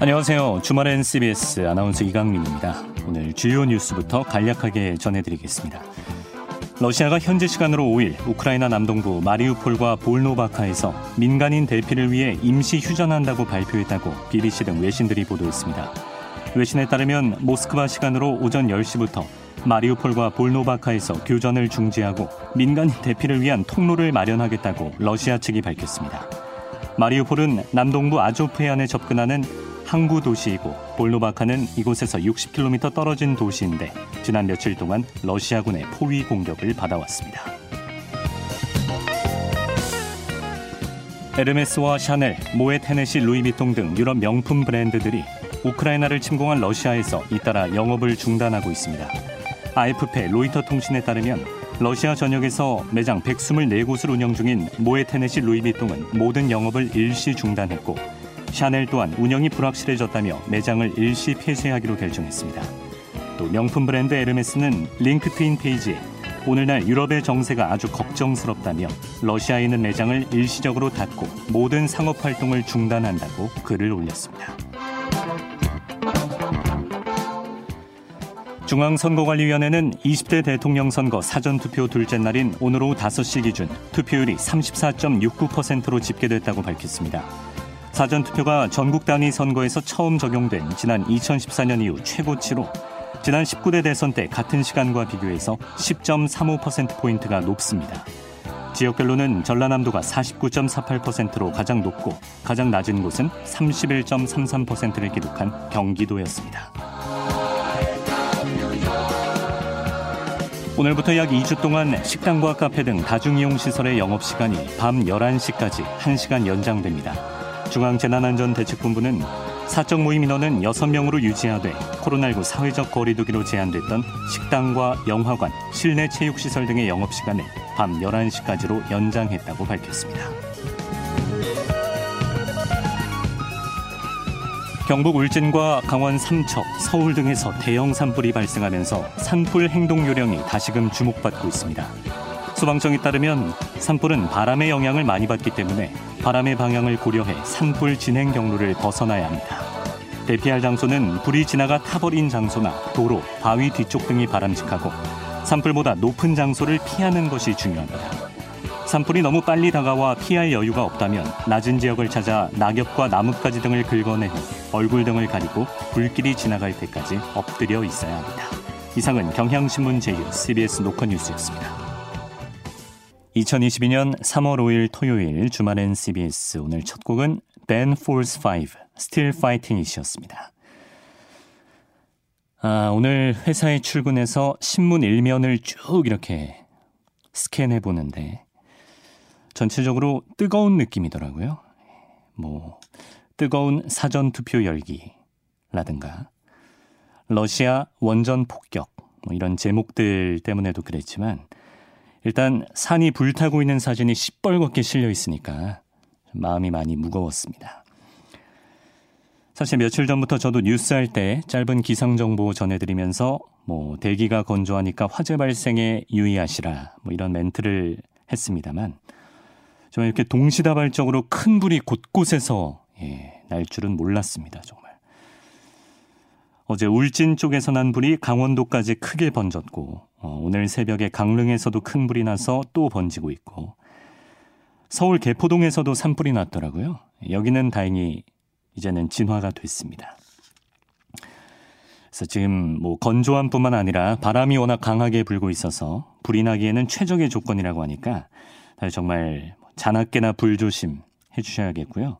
안녕하세요. 주말엔 CBS 아나운서 이강민입니다. 오늘 주요 뉴스부터 간략하게 전해드리겠습니다. 러시아가 현지 시간으로 5일 우크라이나 남동부 마리우폴과 볼노바카에서 민간인 대피를 위해 임시 휴전한다고 발표했다고 BBC 등 외신들이 보도했습니다. 외신에 따르면 모스크바 시간으로 오전 10시부터 마리우폴과 볼노바카에서 교전을 중지하고 민간인 대피를 위한 통로를 마련하겠다고 러시아 측이 밝혔습니다. 마리우폴은 남동부 아조프 해안에 접근하는 항구 도시이고 볼노바카는 이곳에서 60km 떨어진 도시인데 지난 며칠 동안 러시아군의 포위 공격을 받아왔습니다. 에르메스와 샤넬, 모에 테네시, 루이비통 등 유럽 명품 브랜드들이 우크라이나를 침공한 러시아에서 잇따라 영업을 중단하고 있습니다. AFP 로이터 통신에 따르면 러시아 전역에서 매장 124곳을 운영 중인 모에 테네시 루이비통은 모든 영업을 일시 중단했고 샤넬 또한 운영이 불확실해졌다며 매장을 일시 폐쇄하기로 결정했습니다. 또 명품 브랜드 에르메스는 링크트인 페이지에 오늘날 유럽의 정세가 아주 걱정스럽다며 러시아에 있는 매장을 일시적으로 닫고 모든 상업 활동을 중단한다고 글을 올렸습니다. 중앙선거관리위원회는 20대 대통령 선거 사전투표 둘째 날인 오늘 오후 5시 기준 투표율이 34.69%로 집계됐다고 밝혔습니다. 사전투표가 전국 단위 선거에서 처음 적용된 지난 2014년 이후 최고치로 지난 19대 대선 때 같은 시간과 비교해서 10.35%포인트가 높습니다. 지역별로는 전라남도가 49.48%로 가장 높고 가장 낮은 곳은 31.33%를 기록한 경기도였습니다. 오늘부터 약 2주 동안 식당과 카페 등 다중이용 시설의 영업 시간이 밤 11시까지 1시간 연장됩니다. 중앙재난안전대책본부는 사적 모임 인원은 6명으로 유지하되 코로나19 사회적 거리두기로 제한됐던 식당과 영화관, 실내 체육시설 등의 영업시간을 밤 11시까지로 연장했다고 밝혔습니다. 경북 울진과 강원 삼척, 서울 등에서 대형 산불이 발생하면서 산불 행동 요령이 다시금 주목받고 있습니다. 소방청에 따르면 산불은 바람의 영향을 많이 받기 때문에 바람의 방향을 고려해 산불 진행 경로를 벗어나야 합니다. 대피할 장소는 불이 지나가 타버린 장소나 도로, 바위 뒤쪽 등이 바람직하고 산불보다 높은 장소를 피하는 것이 중요합니다. 산불이 너무 빨리 다가와 피할 여유가 없다면 낮은 지역을 찾아 낙엽과 나뭇가지 등을 긁어내 얼굴 등을 가리고 불길이 지나갈 때까지 엎드려 있어야 합니다. 이상은 경향신문 제휴 CBS 노컷뉴스였습니다. 2022년 3월 5일 토요일 주말엔 CBS 오늘 첫 곡은 Ben Folds 5 Still Fighting이셨습니다. 아, 오늘 회사에 출근해서 신문 일면을 쭉 이렇게 스캔해 보는데 전체적으로 뜨거운 느낌이더라고요. 뭐 뜨거운 사전 투표 열기라든가 러시아 원전 폭격 뭐 이런 제목들 때문에도 그랬지만 일단 산이 불타고 있는 사진이 시뻘겋게 실려 있으니까 마음이 많이 무거웠습니다. 사실 며칠 전부터 저도 뉴스 할 때 짧은 기상 정보 전해드리면서 뭐 대기가 건조하니까 화재 발생에 유의하시라 뭐 이런 멘트를 했습니다만 정말 이렇게 동시다발적으로 큰 불이 곳곳에서 예, 날 줄은 몰랐습니다. 정말. 어제 울진 쪽에서 난 불이 강원도까지 크게 번졌고 어, 오늘 새벽에 강릉에서도 큰 불이 나서 또 번지고 있고 서울 개포동에서도 산불이 났더라고요. 여기는 다행히 이제는 진화가 됐습니다. 그래서 지금 뭐 건조함뿐만 아니라 바람이 워낙 강하게 불고 있어서 불이 나기에는 최적의 조건이라고 하니까 정말 자나깨나 불 조심 해주셔야겠고요.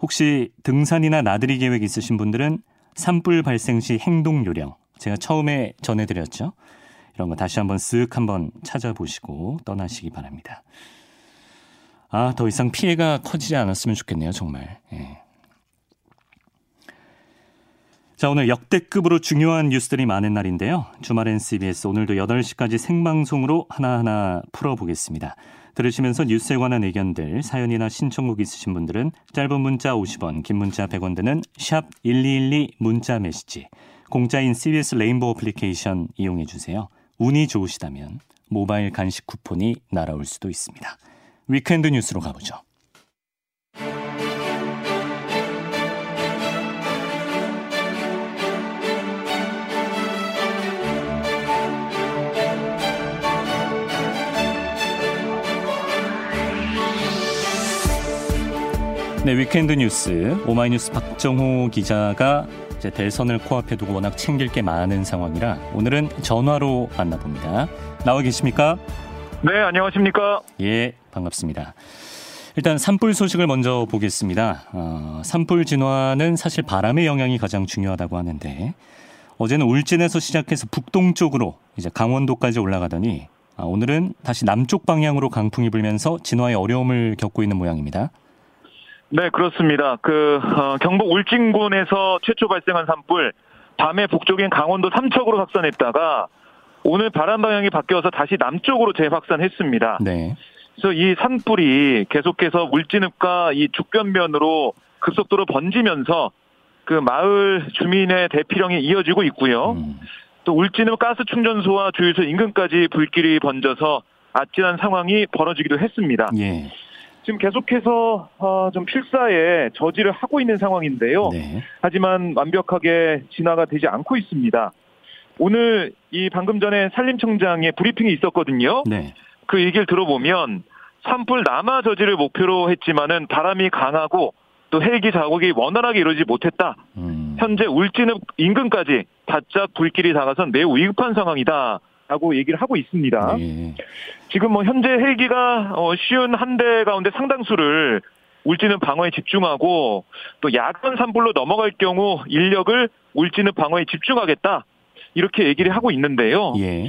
혹시 등산이나 나들이 계획 있으신 분들은 산불 발생 시 행동 요령 제가 처음에 전해드렸죠. 이런 거 다시 한번 쓱 한번 찾아보시고 떠나시기 바랍니다. 아, 더 이상 피해가 커지지 않았으면 좋겠네요, 정말. 예. 자, 오늘 역대급으로 중요한 뉴스들이 많은 날인데요. 주말엔 CBS 오늘도 8시까지 생방송으로 하나하나 풀어보겠습니다. 들으시면서 뉴스에 관한 의견들, 사연이나 신청곡 있으신 분들은 짧은 문자 50원, 긴 문자 100원 드는 샵 1212 문자 메시지, 공짜인 CBS 레인보우 어플리케이션 이용해 주세요. 운이 좋으시다면 모바일 간식 쿠폰이 날아올 수도 있습니다. Weekend 뉴스로 가보죠. 네, Weekend 뉴스 오마이뉴스 박정호 기자가 이제 대선을 코앞에 두고 워낙 챙길 게 많은 상황이라 오늘은 전화로 만나봅니다. 나와 계십니까? 네, 안녕하십니까? 예, 반갑습니다. 일단 산불 소식을 먼저 보겠습니다. 어, 산불 진화는 사실 바람의 영향이 가장 중요하다고 하는데 어제는 울진에서 시작해서 북동쪽으로 이제 강원도까지 올라가더니 아, 오늘은 다시 남쪽 방향으로 강풍이 불면서 진화에 어려움을 겪고 있는 모양입니다. 네, 그렇습니다. 그 어, 경북 울진군에서 최초 발생한 산불 밤에 북쪽인 강원도 삼척으로 확산했다가 오늘 바람 방향이 바뀌어서 다시 남쪽으로 재확산했습니다. 네. 그래서 이 산불이 계속해서 울진읍과 이 죽변면으로 급속도로 번지면서 그 마을 주민의 대피령이 이어지고 있고요. 음, 또 울진읍 가스 충전소와 주유소 인근까지 불길이 번져서 아찔한 상황이 벌어지기도 했습니다. 예. 지금 계속해서 어, 좀 필사에 저지를 하고 있는 상황인데요. 네. 하지만 완벽하게 진화가 되지 않고 있습니다. 오늘 이 방금 전에 산림청장의 브리핑이 있었거든요. 네. 그 얘기를 들어보면 산불 남하 저지를 목표로 했지만은 바람이 강하고 또 헬기 작업이 원활하게 이루어지지 못했다. 음, 현재 울진읍 인근까지 바짝 불길이 다가선 매우 위급한 상황이다. 라고 얘기를 하고 있습니다. 예. 지금 뭐 현재 헬기가 어, 쉬운 한 대 가운데 상당수를 울진읍 방어에 집중하고 또 야간 산불로 넘어갈 경우 인력을 울진읍 방어에 집중하겠다. 이렇게 얘기를 하고 있는데요. 예.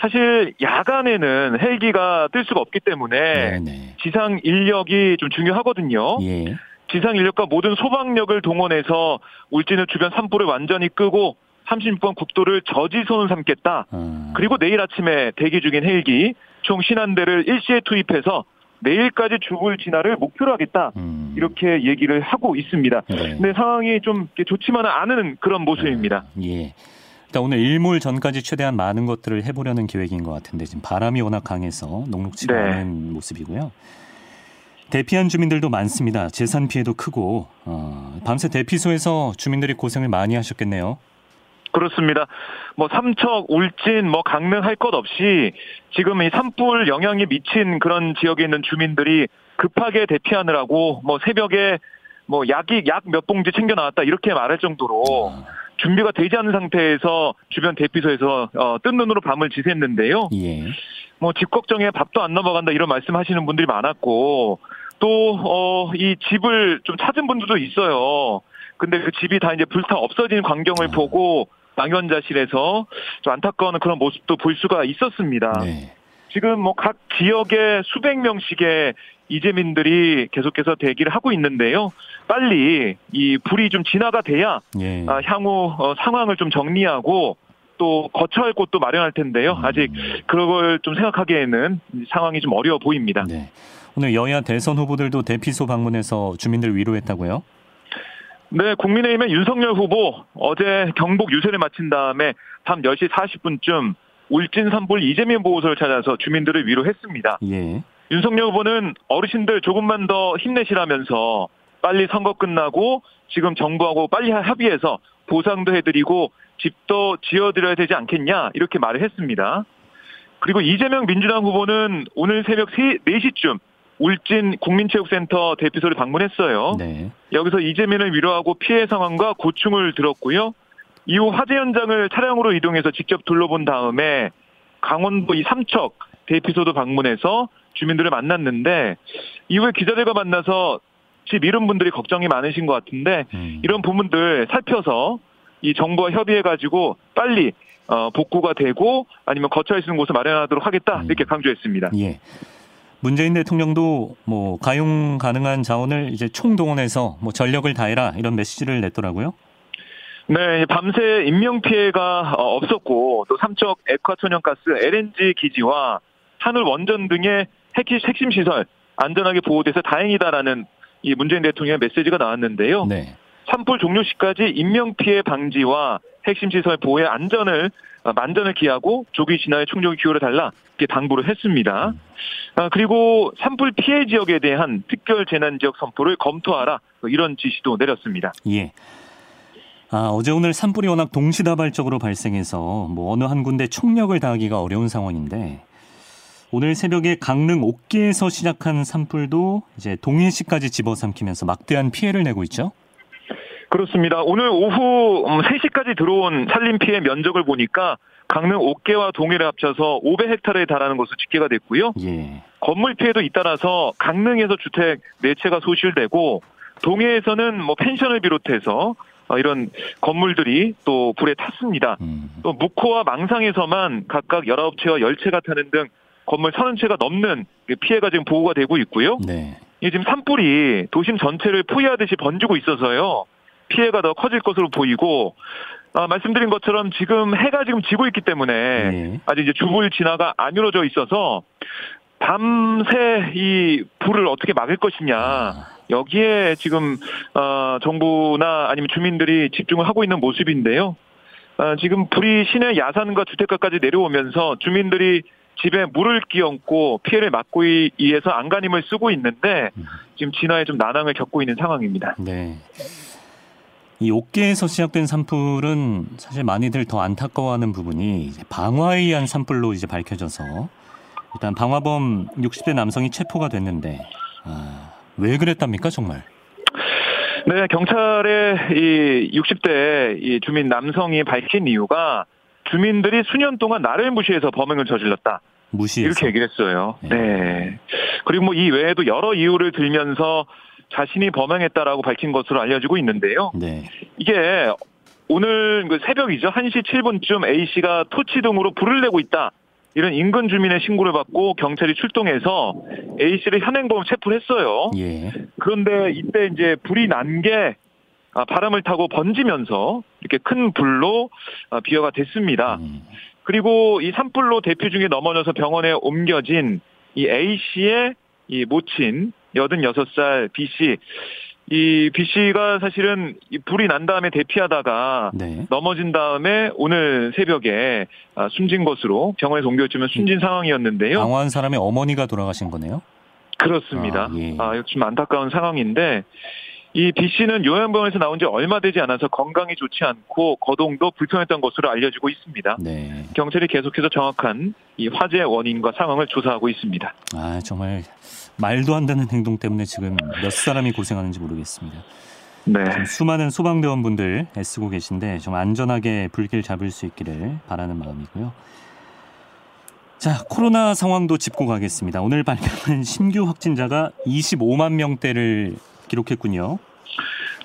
사실 야간에는 헬기가 뜰 수가 없기 때문에 네, 네. 지상 인력이 좀 중요하거든요. 예. 지상 인력과 모든 소방력을 동원해서 울진읍 주변 산불을 완전히 끄고 36번 국도를 저지선을 삼겠다. 어, 그리고 내일 아침에 대기 중인 헬기 총 신한대를 일시에 투입해서 내일까지 죽을 진화를 목표로 하겠다. 음, 이렇게 얘기를 하고 있습니다. 네. 근데 상황이 좀 좋지만은 않은 그런 모습입니다. 예. 일단 오늘 일몰 전까지 최대한 많은 것들을 해보려는 계획인 것 같은데 지금 바람이 워낙 강해서 녹록지가 네. 않은 모습이고요. 대피한 주민들도 많습니다. 재산 피해도 크고 어, 밤새 대피소에서 주민들이 고생을 많이 하셨겠네요. 그렇습니다. 뭐 삼척, 울진, 뭐 강릉 할 것 없이 지금 이 산불 영향이 미친 그런 지역에 있는 주민들이 급하게 대피하느라고 뭐 새벽에 뭐 약이 약 몇 봉지 챙겨 나왔다 이렇게 말할 정도로 아, 준비가 되지 않은 상태에서 주변 대피소에서 어, 뜬 눈으로 밤을 지샜는데요. 예. 뭐집 걱정에 밥도 안 넘어간다 이런 말씀하시는 분들이 많았고 또어이 집을 좀 찾은 분들도 있어요. 근데 그 집이 다 이제 불타 없어진 광경을 아. 보고 망연자실해서 좀 안타까운 그런 모습도 볼 수가 있었습니다. 네. 지금 뭐 각 지역에 수백 명씩의 이재민들이 계속해서 대기를 하고 있는데요. 빨리 이 불이 좀 진화가 돼야 예. 아, 향후 어, 상황을 좀 정리하고 또 거처할 곳도 마련할 텐데요. 음. 아직 그런 걸 좀 생각하기에는 상황이 좀 어려워 보입니다. 네. 오늘 여야 대선 후보들도 대피소 방문해서 주민들 위로했다고요? 네, 국민의힘의 윤석열 후보 어제 경북 유세를 마친 다음에 밤 10시 40분쯤 울진 산불 이재민 보호소를 찾아서 주민들을 위로했습니다. 예. 윤석열 후보는 어르신들 조금만 더 힘내시라면서 빨리 선거 끝나고 지금 정부하고 빨리 합의해서 보상도 해드리고 집도 지어드려야 되지 않겠냐 이렇게 말을 했습니다. 그리고 이재명 민주당 후보는 오늘 새벽 4시쯤 울진 국민체육센터 대피소를 방문했어요. 네. 여기서 이재민을 위로하고 피해 상황과 고충을 들었고요. 이후 화재 현장을 차량으로 이동해서 직접 둘러본 다음에 강원도 이 삼척 대피소도 방문해서 주민들을 만났는데 이후에 기자들과 만나서 집 잃은 분들이 걱정이 많으신 것 같은데 음. 이런 부분들 살펴서 이 정부와 협의해 가지고 빨리 어, 복구가 되고 아니면 거처할 수 있는 곳을 마련하도록 하겠다 음. 이렇게 강조했습니다. 예. 문재인 대통령도 뭐 가용 가능한 자원을 이제 총동원해서 뭐 전력을 다해라 이런 메시지를 냈더라고요. 네, 밤새 인명 피해가 어, 없었고 또 삼척 액화천연가스 LNG 기지와 하늘 원전 등의 핵심 시설 안전하게 보호돼서 다행이다라는 이 문재인 대통령의 메시지가 나왔는데요. 네. 산불 종료 시까지 인명 피해 방지와 핵심 시설 보호의 안전을 어, 만전을 기하고 조기 진화에 총력을 기울여 달라 이렇게 당부를 했습니다. 아, 그리고 산불 피해 지역에 대한 특별 재난 지역 선포를 검토하라 뭐 이런 지시도 내렸습니다. 예. 아, 어제 오늘 산불이 워낙 동시다발적으로 발생해서 뭐 어느 한 군데 총력을 다하기가 어려운 상황인데 오늘 새벽에 강릉 옥계에서 시작한 산불도 이제 동해시까지 집어삼키면서 막대한 피해를 내고 있죠. 그렇습니다. 오늘 오후 3시까지 음, 들어온 산림 피해 면적을 보니까 강릉 옥계와 동해를 합쳐서 500헥타르에 달하는 것으로 집계가 됐고요. 예. 건물 피해도 잇따라서 강릉에서 주택 4채가 소실되고 동해에서는 뭐 펜션을 비롯해서 어, 이런 건물들이 또 불에 탔습니다. 음. 또 묵호와 망상에서만 각각 19채와 10채가 타는 등 건물 30채가 넘는 피해가 지금 보고가 되고 있고요. 네. 이 지금 산불이 도심 전체를 포위하듯이 번지고 있어서요. 피해가 더 커질 것으로 보이고 아, 말씀드린 것처럼 지금 해가 지금 지고 있기 때문에 네. 아직 이제 주불 진화가 안 이루어져 있어서 밤새 이 불을 어떻게 막을 것이냐 아, 여기에 지금 어, 정부나 아니면 주민들이 집중을 하고 있는 모습인데요. 아, 지금 불이 시내 야산과 주택가까지 내려오면서 주민들이 집에 물을 끼얹고 피해를 막고 위해서 안간힘을 쓰고 있는데 음. 지금 진화에 좀 난항을 겪고 있는 상황입니다. 네. 이 옥계에서 시작된 산불은 사실 많이들 더 안타까워하는 부분이 방화에 의한 산불로 이제 밝혀져서 일단 방화범 60대 남성이 체포가 됐는데 아, 왜 그랬답니까 정말? 네, 경찰의 이 60대 이 주민 남성이 밝힌 이유가 주민들이 수년 동안 나를 무시해서 범행을 저질렀다. 무시해서 이렇게 얘기를 했어요. 네. 네. 그리고 뭐 이 외에도 여러 이유를 들면서 자신이 범행했다라고 밝힌 것으로 알려지고 있는데요. 네. 이게 오늘 그 새벽이죠. 1시 7분쯤 A씨가 토치 등으로 불을 내고 있다. 이런 인근 주민의 신고를 받고 경찰이 출동해서 A씨를 현행범 체포를 했어요. 예. 그런데 이때 이제 불이 난게 아, 바람을 타고 번지면서 이렇게 큰 불로 아, 비화가 됐습니다. 음, 그리고 이 산불로 대피 중에 넘어져서 병원에 옮겨진 이 A 씨의 이 모친 86살 B 씨. 이 B 씨가 사실은 이 불이 난 다음에 대피하다가 네. 넘어진 다음에 오늘 새벽에 아, 숨진 것으로 병원에 옮겨지면 숨진 상황이었는데요. 방화한 사람의 어머니가 돌아가신 거네요. 그렇습니다. 아, 예. 아, 좀 안타까운 상황인데 이 B 씨는 요양병원에서 나온 지 얼마 되지 않아서 건강이 좋지 않고 거동도 불편했던 것으로 알려지고 있습니다. 네. 경찰이 계속해서 정확한 이 화재 원인과 상황을 조사하고 있습니다. 아 정말 말도 안 되는 행동 때문에 지금 몇 사람이 고생하는지 모르겠습니다. 네. 수많은 소방대원분들 애쓰고 계신데 좀 안전하게 불길 잡을 수 있기를 바라는 마음이고요. 자, 코로나 상황도 짚고 가겠습니다. 오늘 발표한 신규 확진자가 25만 명대를 기록했군요.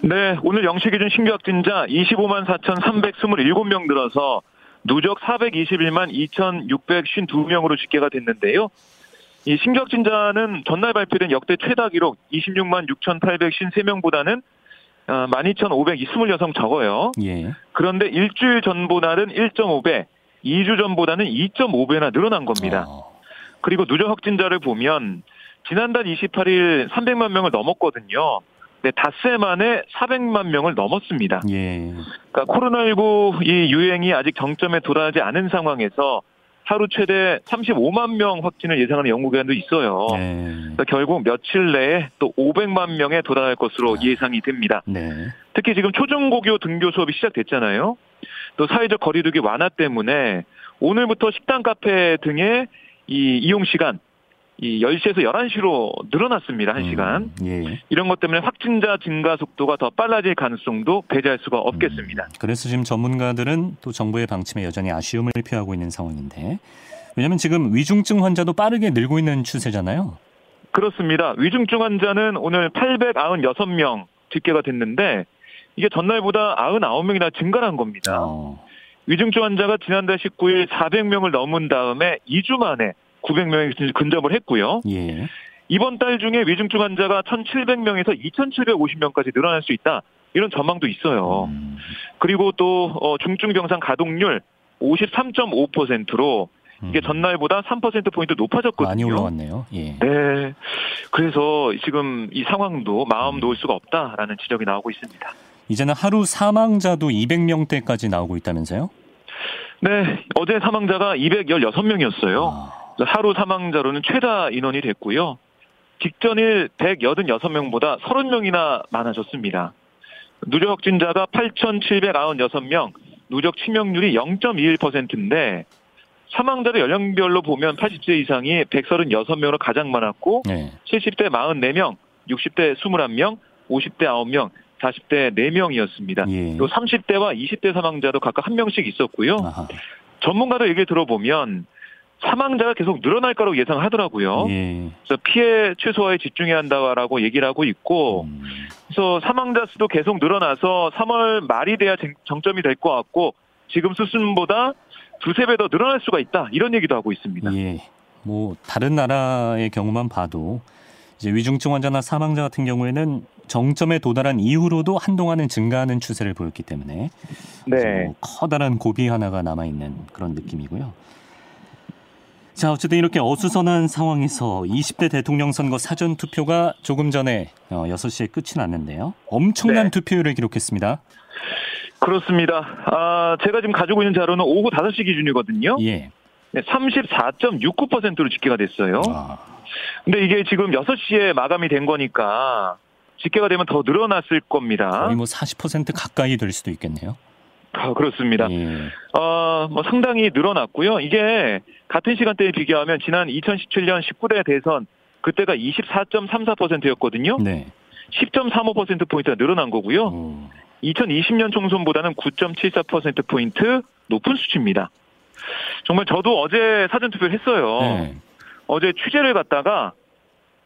네, 오늘 0시 기준 신규 확진자 25만 4,327명 늘어서 누적 421만 2,652명으로 집계가 됐는데요. 이 신규 확진자는 전날 발표된 역대 최다 기록 26만 6,853명보다는 12,526명 적어요. 예. 그런데 일주일 전보다는 1.5배, 2주 전보다는 2.5배나 늘어난 겁니다. 어, 그리고 누적 확진자를 보면 지난달 28일 300만 명을 넘었거든요. 네, 닷새 만에 400만 명을 넘었습니다. 예. 그러니까 코로나19 이 유행이 아직 정점에 도달하지 않은 상황에서 하루 최대 35만 명 확진을 예상하는 연구기관도 있어요. 네. 그래서 결국 며칠 내에 또 500만 명에 도달할 것으로 예상이 됩니다. 네. 특히 지금 초중고교 등교 수업이 시작됐잖아요. 또 사회적 거리두기 완화 때문에 오늘부터 식당, 카페 등의 이 이용 시간 이 10시에서 11시로 늘어났습니다. 1시간. 음, 예. 이런 것 때문에 확진자 증가 속도가 더 빨라질 가능성도 배제할 수가 없겠습니다. 음, 그래서 지금 전문가들은 또 정부의 방침에 여전히 아쉬움을 표하고 있는 상황인데 왜냐하면 지금 위중증 환자도 빠르게 늘고 있는 추세잖아요. 그렇습니다. 위중증 환자는 오늘 896명 집계가 됐는데 이게 전날보다 99명이나 증가한 겁니다. 어, 위중증 환자가 지난달 19일 400명을 넘은 다음에 2주 만에 900명이 근접을 했고요. 예. 이번 달 중에 위중증 환자가 1,700명에서 2,750명까지 늘어날 수 있다. 이런 전망도 있어요. 음, 그리고 또 어, 중증 병상 가동률 53.5%로 이게 음. 전날보다 3% 포인트 높아졌거든요. 많이 올라왔네요. 예. 네. 그래서 지금 이 상황도 마음 음. 놓을 수가 없다라는 지적이 나오고 있습니다. 이제는 하루 사망자도 200명대까지 나오고 있다면서요? 네. 어제 사망자가 216명이었어요. 아, 하루 사망자로는 최다 인원이 됐고요. 직전일 186명보다 30명이나 많아졌습니다. 누적 확진자가 8,796명, 누적 치명률이 0.21%인데 사망자를 연령별로 보면 80세 이상이 136명으로 가장 많았고 네. 70대 44명, 60대 21명, 50대 9명, 40대 4명이었습니다. 예. 또 30대와 20대 사망자도 각각 한 명씩 있었고요. 아하. 전문가들 얘기를 들어보면 사망자가 계속 늘어날 거라고 예상하더라고요. 예. 그래서 피해 최소화에 집중해야 한다라고 얘기를 하고 있고, 음, 그래서 사망자 수도 계속 늘어나서 3월 말이 돼야 정- 정점이 될 것 같고, 지금 수준보다 두세 배 더 늘어날 수가 있다. 이런 얘기도 하고 있습니다. 예. 뭐 다른 나라의 경우만 봐도 이제 위중증 환자나 사망자 같은 경우에는 정점에 도달한 이후로도 한동안은 증가하는 추세를 보였기 때문에 네. 뭐 커다란 고비 하나가 남아 있는 그런 느낌이고요. 자, 어쨌든 이렇게 어수선한 상황에서 20대 대통령 선거 사전 투표가 조금 전에 어, 6시에 끝이 났는데요. 엄청난 네. 투표율을 기록했습니다. 그렇습니다. 아, 제가 지금 가지고 있는 자료는 오후 5시 기준이거든요. 예. 네, 34.69%로 집계가 됐어요. 아, 근데 이게 지금 6시에 마감이 된 거니까 집계가 되면 더 늘어났을 겁니다. 거의 뭐 40% 가까이 될 수도 있겠네요. 아, 그렇습니다. 예. 어, 뭐 상당히 늘어났고요. 이게 같은 시간대에 비교하면 지난 2017년 19대 대선 그때가 24.34%였거든요. 네. 10.35%포인트가 늘어난 거고요. 어, 2020년 총선보다는 9.74%포인트 높은 수치입니다. 정말 저도 어제 사전투표를 했어요. 네. 어제 취재를 갔다가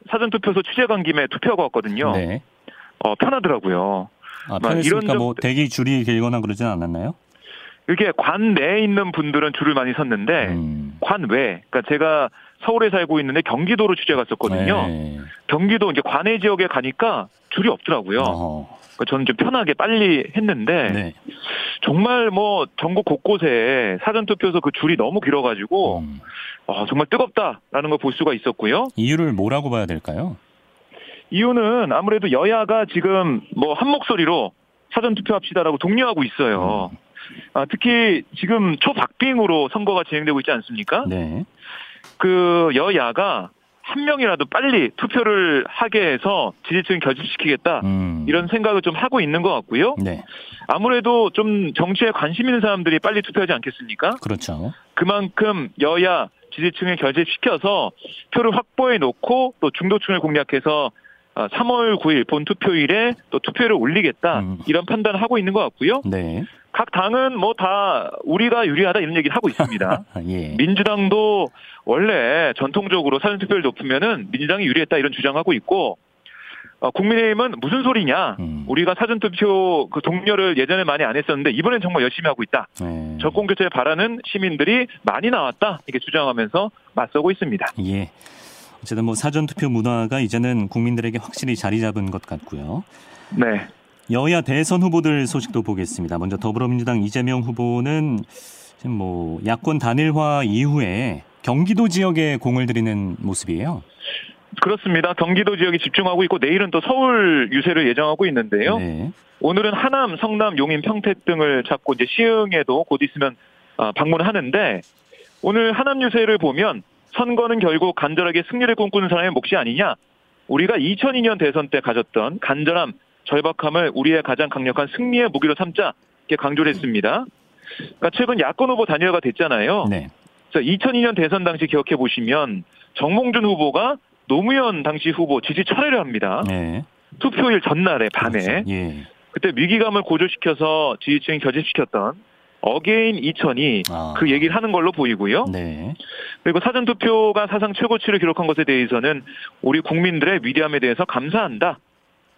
사전투표소 취재 간 김에 투표하고 왔거든요. 네. 어, 편하더라고요. 아? 이런 뭐 대기 줄이 길거나 그러진 않았나요? 이렇게 관 내에 있는 분들은 줄을 많이 섰는데 음. 관 외, 그러니까 제가 서울에 살고 있는데 경기도로 취재 갔었거든요. 네. 경기도 이제 관내 지역에 가니까 줄이 없더라고요. 어허. 그러니까 저는 좀 편하게 빨리 했는데 네. 정말 뭐 전국 곳곳에 사전 투표소 그 줄이 너무 길어가지고 음. 아, 정말 뜨겁다라는 걸 볼 수가 있었고요. 이유를 뭐라고 봐야 될까요? 이유는 아무래도 여야가 지금 뭐 한 목소리로 사전 투표합시다라고 독려하고 있어요. 음. 아, 특히 지금 초박빙으로 선거가 진행되고 있지 않습니까? 네. 그 여야가 한 명이라도 빨리 투표를 하게 해서 지지층 결집시키겠다. 음. 이런 생각을 좀 하고 있는 것 같고요. 네. 아무래도 좀 정치에 관심 있는 사람들이 빨리 투표하지 않겠습니까? 그렇죠. 그만큼 여야 지지층을 결집시켜서 표를 확보해 놓고 또 중도층을 공략해서 3월 9일 본 투표일에 또 투표를 올리겠다 음. 이런 판단을 하고 있는 것 같고요. 네. 각 당은 뭐 다 우리가 유리하다 이런 얘기를 하고 있습니다. 아, 예. 민주당도 원래 전통적으로 사전 투표율 높으면은 민주당이 유리했다 이런 주장하고 있고 어, 국민의힘은 무슨 소리냐? 음. 우리가 사전 투표 그 동료를 예전에 많이 안 했었는데 이번엔 정말 열심히 하고 있다. 네. 정권 교체를 바라는 시민들이 많이 나왔다 이렇게 주장하면서 맞서고 있습니다. 예. 어쨌든 뭐 사전 투표 문화가 이제는 국민들에게 확실히 자리 잡은 것 같고요. 네. 여야 대선 후보들 소식도 보겠습니다. 먼저 더불어민주당 이재명 후보는 지금 뭐 야권 단일화 이후에 경기도 지역에 공을 들이는 모습이에요. 그렇습니다. 경기도 지역에 집중하고 있고 내일은 또 서울 유세를 예정하고 있는데요. 네. 오늘은 하남, 성남, 용인, 평택 등을 찾고 이제 시흥에도 곧 있으면 어, 방문을 하는데 오늘 하남 유세를 보면 선거는 결국 간절하게 승리를 꿈꾸는 사람의 몫이 아니냐. 우리가 2002년 대선 때 가졌던 간절함, 절박함을 우리의 가장 강력한 승리의 무기로 삼자 이렇게 강조를 했습니다. 그러니까 최근 야권 후보 단일화가 됐잖아요. 네. 그래서 2002년 대선 당시 기억해 보시면 정몽준 후보가 노무현 당시 후보 지지 철회를 합니다. 네. 투표일 전날에 밤에 그렇죠. 예. 그때 위기감을 고조시켜서 지지층 결집시켰던 again 이천이 아. 그 얘기를 하는 걸로 보이고요. 네. 그리고 사전 투표가 사상 최고치를 기록한 것에 대해서는 우리 국민들의 위대함에 대해서 감사한다.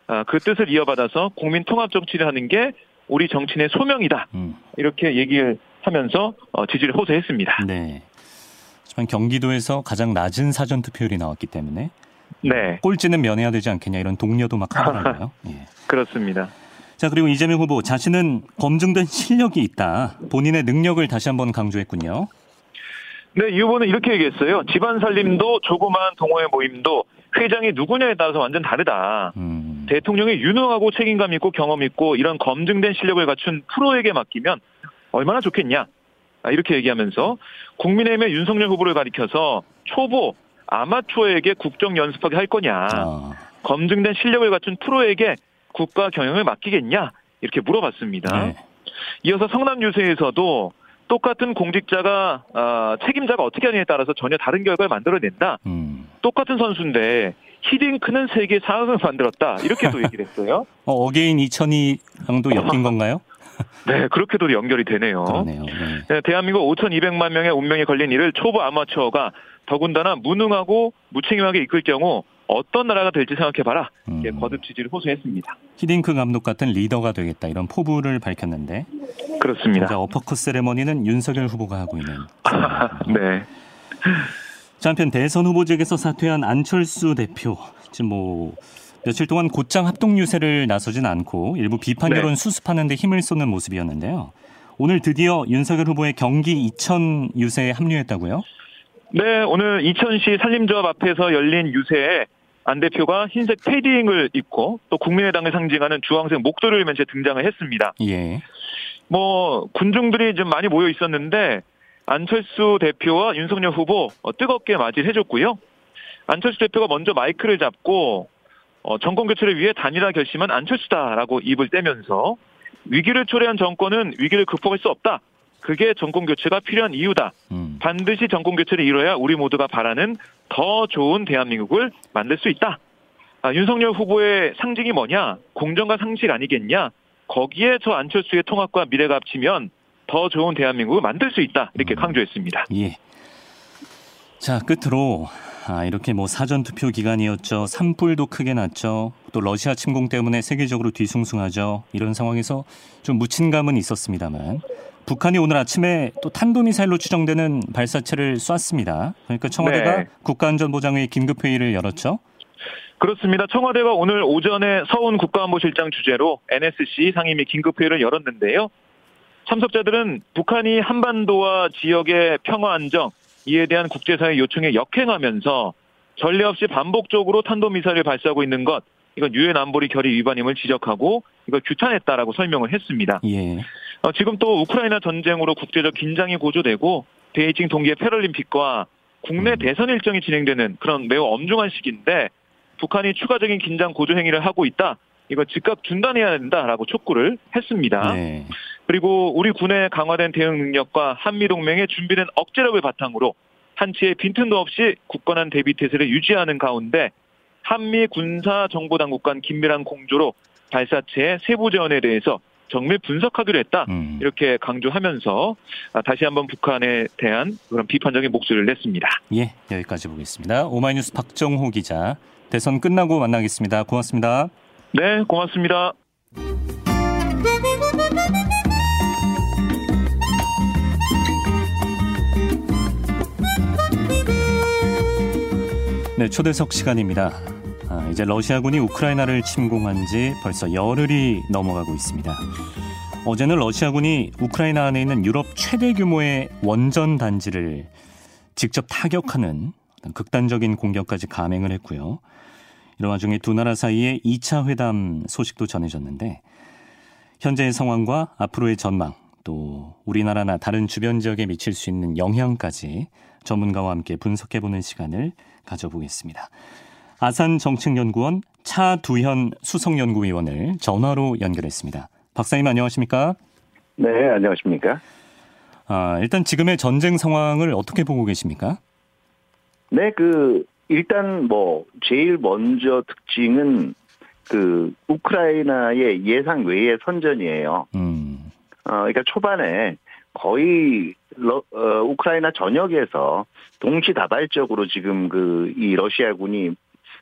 아, 그 뜻을 이어받아서 국민 통합 정치를 하는 게 우리 정치인의 소명이다. 음. 이렇게 얘기를 하면서 어, 지지를 호소했습니다. 네. 하지만 경기도에서 가장 낮은 사전 투표율이 나왔기 때문에 네, 꼴찌는 면해야 되지 않겠냐 이런 동료도 막 하더라고요. 예. 그렇습니다. 자 그리고 이재명 후보 자신은 검증된 실력이 있다. 본인의 능력을 다시 한번 강조했군요. 네, 이 후보는 이렇게 얘기했어요. 집안 살림도 조그마한 동호회 모임도 회장이 누구냐에 따라서 완전 다르다. 음. 대통령이 유능하고 책임감 있고 경험 있고 이런 검증된 실력을 갖춘 프로에게 맡기면 얼마나 좋겠냐. 아, 이렇게 얘기하면서 국민의힘의 윤석열 후보를 가리켜서 초보 아마추어에게 국정 연습하게 할 거냐. 아, 검증된 실력을 갖춘 프로에게 국가 경영을 맡기겠냐. 이렇게 물어봤습니다. 네. 이어서 성남 유세에서도 똑같은 공직자가 아, 책임자가 어떻게 하느냐에 따라서 전혀 다른 결과를 만들어낸다. 음. 똑같은 선수인데 히딩크는 세계 4강을 만들었다. 이렇게도 얘기를 했어요. 어, again 2002랑도 엮인 건가요? 네, 그렇게도 연결이 되네요. 그러네요. 네. 네, 대한민국 5,200만 명의 운명이 걸린 일을 초보 아마추어가 더군다나 무능하고 무책임하게 이끌 경우 어떤 나라가 될지 생각해봐라. 이렇게 음. 거듭 지지를 호소했습니다. 히딩크 감독 같은 리더가 되겠다 이런 포부를 밝혔는데 그렇습니다. 자, 어퍼컷 세레머니는 윤석열 후보가 하고 있는. 네. 자, 한편 대선 후보직에서 사퇴한 안철수 대표 지금 뭐 며칠 동안 곧장 합동 유세를 나서진 않고 일부 비판 네. 여론 수습하는 데 힘을 쏟는 모습이었는데요. 오늘 드디어 윤석열 후보의 경기 이천 유세에 합류했다고요? 네, 오늘 이천시 산림조합 앞에서 열린 유세에 안 대표가 흰색 패딩을 입고 또 국민의당을 상징하는 주황색 목도리를 맨 채 등장을 했습니다. 예. 뭐 군중들이 좀 많이 모여 있었는데 안철수 대표와 윤석열 후보 어, 뜨겁게 맞이를 해줬고요. 안철수 대표가 먼저 마이크를 잡고 어, 정권 교체를 위해 단일화 결심한 안철수다라고 입을 떼면서 위기를 초래한 정권은 위기를 극복할 수 없다. 그게 정권 교체가 필요한 이유다. 음. 반드시 정권 교체를 이뤄야 우리 모두가 바라는 더 좋은 대한민국을 만들 수 있다. 아, 윤석열 후보의 상징이 뭐냐? 공정과 상식 아니겠냐? 거기에 저 안철수의 통합과 미래가 합치면 더 좋은 대한민국을 만들 수 있다. 이렇게 음. 강조했습니다. 예. 자, 끝으로 아, 이렇게 뭐 사전 투표 기간이었죠. 산불도 크게 났죠. 또 러시아 침공 때문에 세계적으로 뒤숭숭하죠. 이런 상황에서 좀 묻힌 감은 있었습니다만 북한이 오늘 아침에 또 탄도미사일로 추정되는 발사체를 쐈습니다. 그러니까 청와대가 네. 국가안전보장회의 긴급회의를 열었죠. 그렇습니다. 청와대가 오늘 오전에 서훈 국가안보실장 주재로 NSC 상임위 긴급회의를 열었는데요. 참석자들은 북한이 한반도와 지역의 평화 안정, 이에 대한 국제사회 요청에 역행하면서 전례 없이 반복적으로 탄도미사일을 발사하고 있는 것, 이건 유엔 안보리 결의 위반임을 지적하고 이걸 규탄했다라고 설명을 했습니다. 예. 어, 지금 또 우크라이나 전쟁으로 국제적 긴장이 고조되고 베이징 동계 패럴림픽과 국내 음. 대선 일정이 진행되는 그런 매우 엄중한 시기인데 북한이 추가적인 긴장 고조 행위를 하고 있다. 이거 즉각 중단해야 된다라고 촉구를 했습니다. 네. 그리고 우리 군의 강화된 대응 능력과 한미 동맹의 준비된 억제력을 바탕으로 한치의 빈틈도 없이 굳건한 대비 태세를 유지하는 가운데 한미 군사 정보 당국 간 긴밀한 공조로 발사체의 세부 재원에 대해서 정밀 분석하기로 했다. 음. 이렇게 강조하면서 아, 다시 한번 북한에 대한 그런 비판적인 목소리를 냈습니다. 예, 여기까지 보겠습니다. 오마이뉴스 박정호 기자. 대선 끝나고 만나겠습니다. 고맙습니다. 네, 고맙습니다. 네, 초대석 시간입니다. 아, 이제 러시아군이 우크라이나를 침공한 지 벌써 열흘이 넘어가고 있습니다. 어제는 러시아군이 우크라이나 안에 있는 유럽 최대 규모의 원전 단지를 직접 타격하는 극단적인 공격까지 감행을 했고요. 이런 와중에 두 나라 사이에 2차 회담 소식도 전해졌는데 현재의 상황과 앞으로의 전망 또 우리나라나 다른 주변 지역에 미칠 수 있는 영향까지 전문가와 함께 분석해보는 시간을 가져보겠습니다. 아산 정책연구원 차두현 수석연구위원을 전화로 연결했습니다. 박사님 안녕하십니까? 네, 안녕하십니까? 아, 일단 지금의 전쟁 상황을 어떻게 보고 계십니까? 네, 그 일단 뭐 제일 먼저 특징은 그 우크라이나의 예상 외의 선전이에요. 음, 어, 그러니까 초반에 거의 러, 어, 우크라이나 전역에서 동시다발적으로 지금 그 이 러시아군이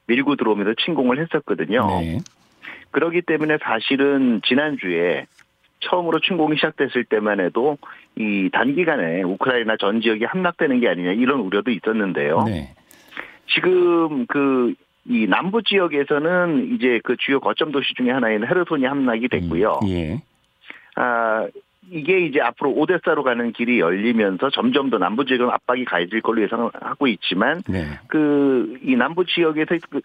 밀고 들어오면서 침공을 했었거든요. 네. 그렇기 때문에 사실은 지난주에 처음으로 침공이 시작됐을 때만 해도 이 단기간에 우크라이나 전 지역이 함락되는 게 아니냐 이런 우려도 있었는데요. 네. 지금 그 이 남부 지역에서는 이제 그 주요 거점 도시 중에 하나인 헤르손이 함락이 됐고요. 음, 예. 아 이게 이제 앞으로 오데사로 가는 길이 열리면서 점점 더 남부 지역은 압박이 가해질 걸로 예상을 하고 있지만 네. 그이 남부 지역에서 그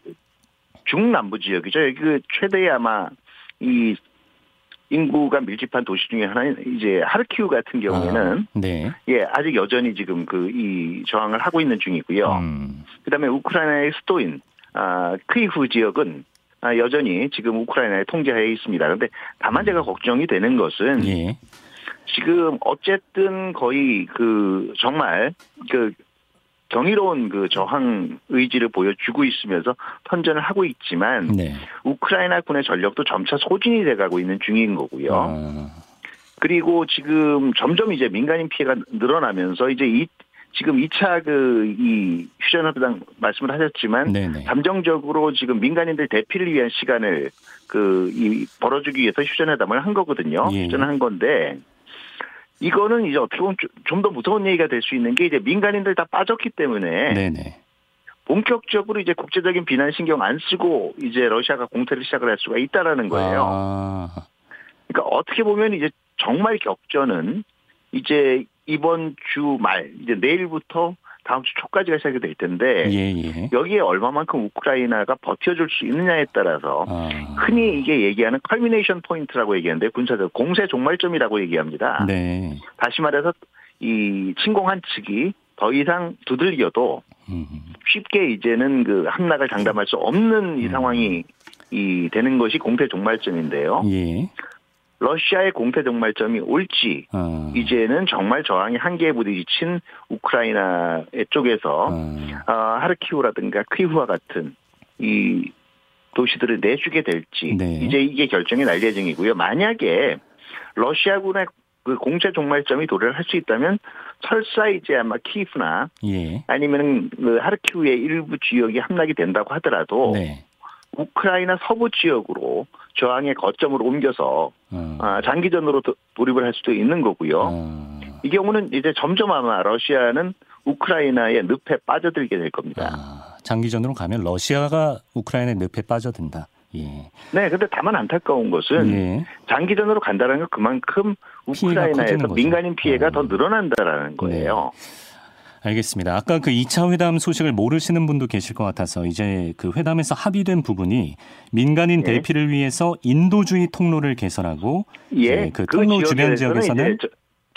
중남부 지역이죠. 여기 그 최대의 아마 이 인구가 밀집한 도시 중에 하나인 이제 하르키우 같은 경우에는 아, 네. 예 아직 여전히 지금 그 이 저항을 하고 있는 중이고요. 음, 그다음에 우크라이나의 수도인 아, 크이후 지역은 아, 여전히 지금 우크라이나의 통제하에 있습니다. 그런데 다만 제가 걱정이 되는 것은 예. 지금 어쨌든 거의 그 정말 그 경이로운 그 저항 의지를 보여주고 있으면서 선전을 하고 있지만 네. 우크라이나 군의 전력도 점차 소진이 돼가고 있는 중인 거고요. 아, 그리고 지금 점점 이제 민간인 피해가 늘어나면서 이제 이 지금 2차 그 이 휴전협상 말씀을 하셨지만 네네. 감정적으로 지금 민간인들 대피를 위한 시간을 그 이 벌어주기 위해서 휴전회담을 한 거거든요. 예. 휴전을 한 건데 이거는 이제 어떻게 보면 좀 더 무서운 얘기가 될 수 있는 게 이제 민간인들 다 빠졌기 때문에 네네. 본격적으로 이제 국제적인 비난 신경 안 쓰고 이제 러시아가 공세를 시작을 할 수가 있다라는 거예요. 아, 그러니까 어떻게 보면 이제 정말 격전은 이제 이번 주 말 이제 내일부터 다음 주 초까지가 시작이 될 텐데 예, 예. 여기에 얼마만큼 우크라이나가 버텨줄 수 있느냐에 따라서 아, 흔히 이게 얘기하는 culmination point라고 얘기하는데 군사적 공세 종말점이라고 얘기합니다. 네. 다시 말해서 이 침공한 측이 더 이상 두들겨도 음, 쉽게 이제는 그 함락을 장담할 수 없는 이 음. 상황이 이 되는 것이 공세 종말점인데요. 예. 러시아의 공세 종말점이 올지 아, 이제는 정말 저항의 한계에 부딪힌 우크라이나 쪽에서 아, 어, 하르키우라든가 퀴후와 같은 이 도시들을 내주게 될지 네. 이제 이게 결정이 날 예정이고요. 만약에 러시아군의 그 공세 종말점이 도래를 할 수 있다면 설사 이제 아마 키이프나 예. 아니면 그 하르키우의 일부 지역이 함락이 된다고 하더라도 네. 우크라이나 서부 지역으로 저항의 거점을 옮겨서 아, 아, 장기전으로 도- 돌입을 할 수도 있는 거고요. 아, 이 경우는 이제 점점 아마 러시아는 우크라이나의 늪에 빠져들게 될 겁니다. 아, 장기전으로 가면 러시아가 우크라이나의 늪에 빠져든다. 예. 네, 근데 다만 안타까운 것은 예. 장기전으로 간다는 건 그만큼 우크라이나에서. 민간인 피해가 어. 더 늘어난다라는 거예요. 알겠습니다. 아까 그 2차 회담 소식을 모르시는 분도 계실 것 같아서 이제 그 회담에서 합의된 부분이 민간인 예. 대피를 위해서 인도주의 통로를 개설하고 예, 예, 그 통로 주변 지역에서는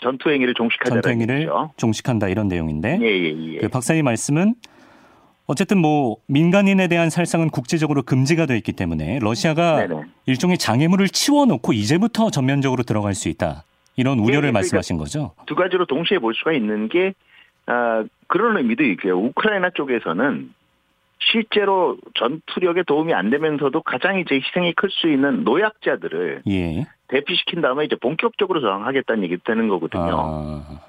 전투 행위를 종식하자는 전투 행위를 거죠. 종식한다 이런 내용인데 예, 예, 예. 그 박사님 말씀은 어쨌든 뭐 민간인에 대한 살상은 국제적으로 금지가 돼 있기 때문에 러시아가 네네. 일종의 장애물을 치워놓고 이제부터 전면적으로 들어갈 수 있다 이런 우려를 예, 그러니까 말씀하신 거죠? 두 가지로 동시에 볼 수가 있는 게 아, 그런 의미도 있고요. 우크라이나 쪽에서는 실제로 전투력에 도움이 안 되면서도 가장 이제 희생이 클 수 있는 노약자들을 예. 대피시킨 다음에 이제 본격적으로 저항하겠다는 얘기 되는 거거든요. 아,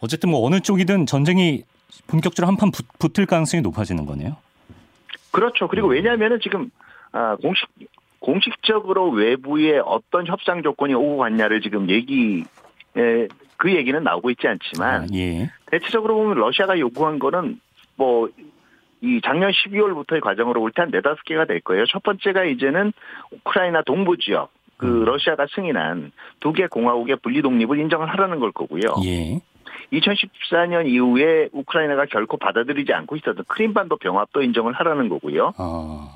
어쨌든 뭐 어느 쪽이든 전쟁이 본격적으로 한판 붙을 가능성이 높아지는 거네요. 그렇죠. 그리고 음. 왜냐하면은 지금 아, 공식 공식적으로 외부의 어떤 협상 조건이 오고 갔냐를 지금 얘기 에, 그 얘기는 나오고 있지 않지만 아, 예. 대체적으로 보면 러시아가 요구한 거는 뭐 이 작년 12월부터의 과정으로 올 때 한 네다섯 개가 될 거예요. 첫 번째가 이제는 우크라이나 동부 지역 그 음. 러시아가 승인한 두 개 공화국의 분리 독립을 인정을 하라는 걸 거고요. 예. 2014년 이후에 우크라이나가 결코 받아들이지 않고 있었던 크림반도 병합도 인정을 하라는 거고요. 아,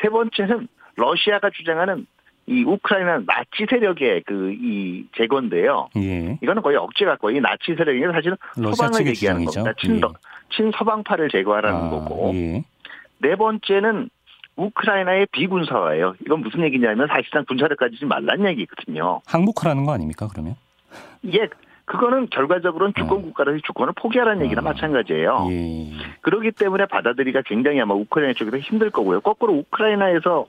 세 번째는 러시아가 주장하는 이 우크라이나 나치 세력의 그이 제거인데요. 예. 이거는 거의 억지 같고 이 나치 세력이 사실은 서방을 얘기하는 주장이죠. 겁니다. 친러, 친서방파를 제거하라는 아, 거고 예. 네 번째는 우크라이나의 비군사화예요. 이건 무슨 얘기냐면 사실상 군사를 가지지 말란 얘기거든요. 항복하라는 거 아닙니까 그러면? 이게 그거는 결과적으로는 주권 국가로서 주권을 포기하라는 얘기나 아. 마찬가지예요. 예. 그렇기 때문에 받아들이기가 굉장히 아마 우크라이나 쪽에서 힘들 거고요. 거꾸로 우크라이나에서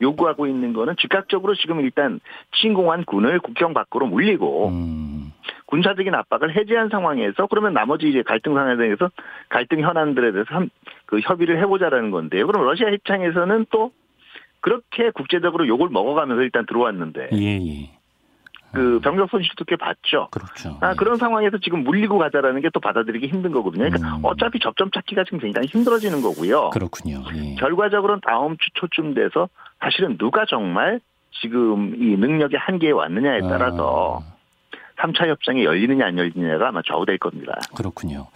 요구하고 있는 거는 즉각적으로 지금 일단 침공한 군을 국경 밖으로 물리고 음, 군사적인 압박을 해제한 상황에서 그러면 나머지 이제 갈등 상황에 대해서 갈등 현안들에 대해서 한- 그 협의를 해보자라는 건데요. 그럼 러시아 입장에서는 또 그렇게 국제적으로 욕을 먹어가면서 일단 들어왔는데 예, 예. 그 병력 손실도 꽤 봤죠. 그렇죠. 아, 예. 그런 상황에서 지금 물리고 가자라는 게 또 받아들이기 힘든 거거든요. 그러니까 음. 어차피 접점 찾기가 지금 굉장히 힘들어지는 거고요. 그렇군요. 예. 결과적으로는 다음 주 초쯤 돼서 사실은 누가 정말 지금 이 능력의 한계에 왔느냐에 따라서 아, 3차 협상이 열리느냐 안 열리느냐가 아마 좌우될 겁니다. 그렇군요.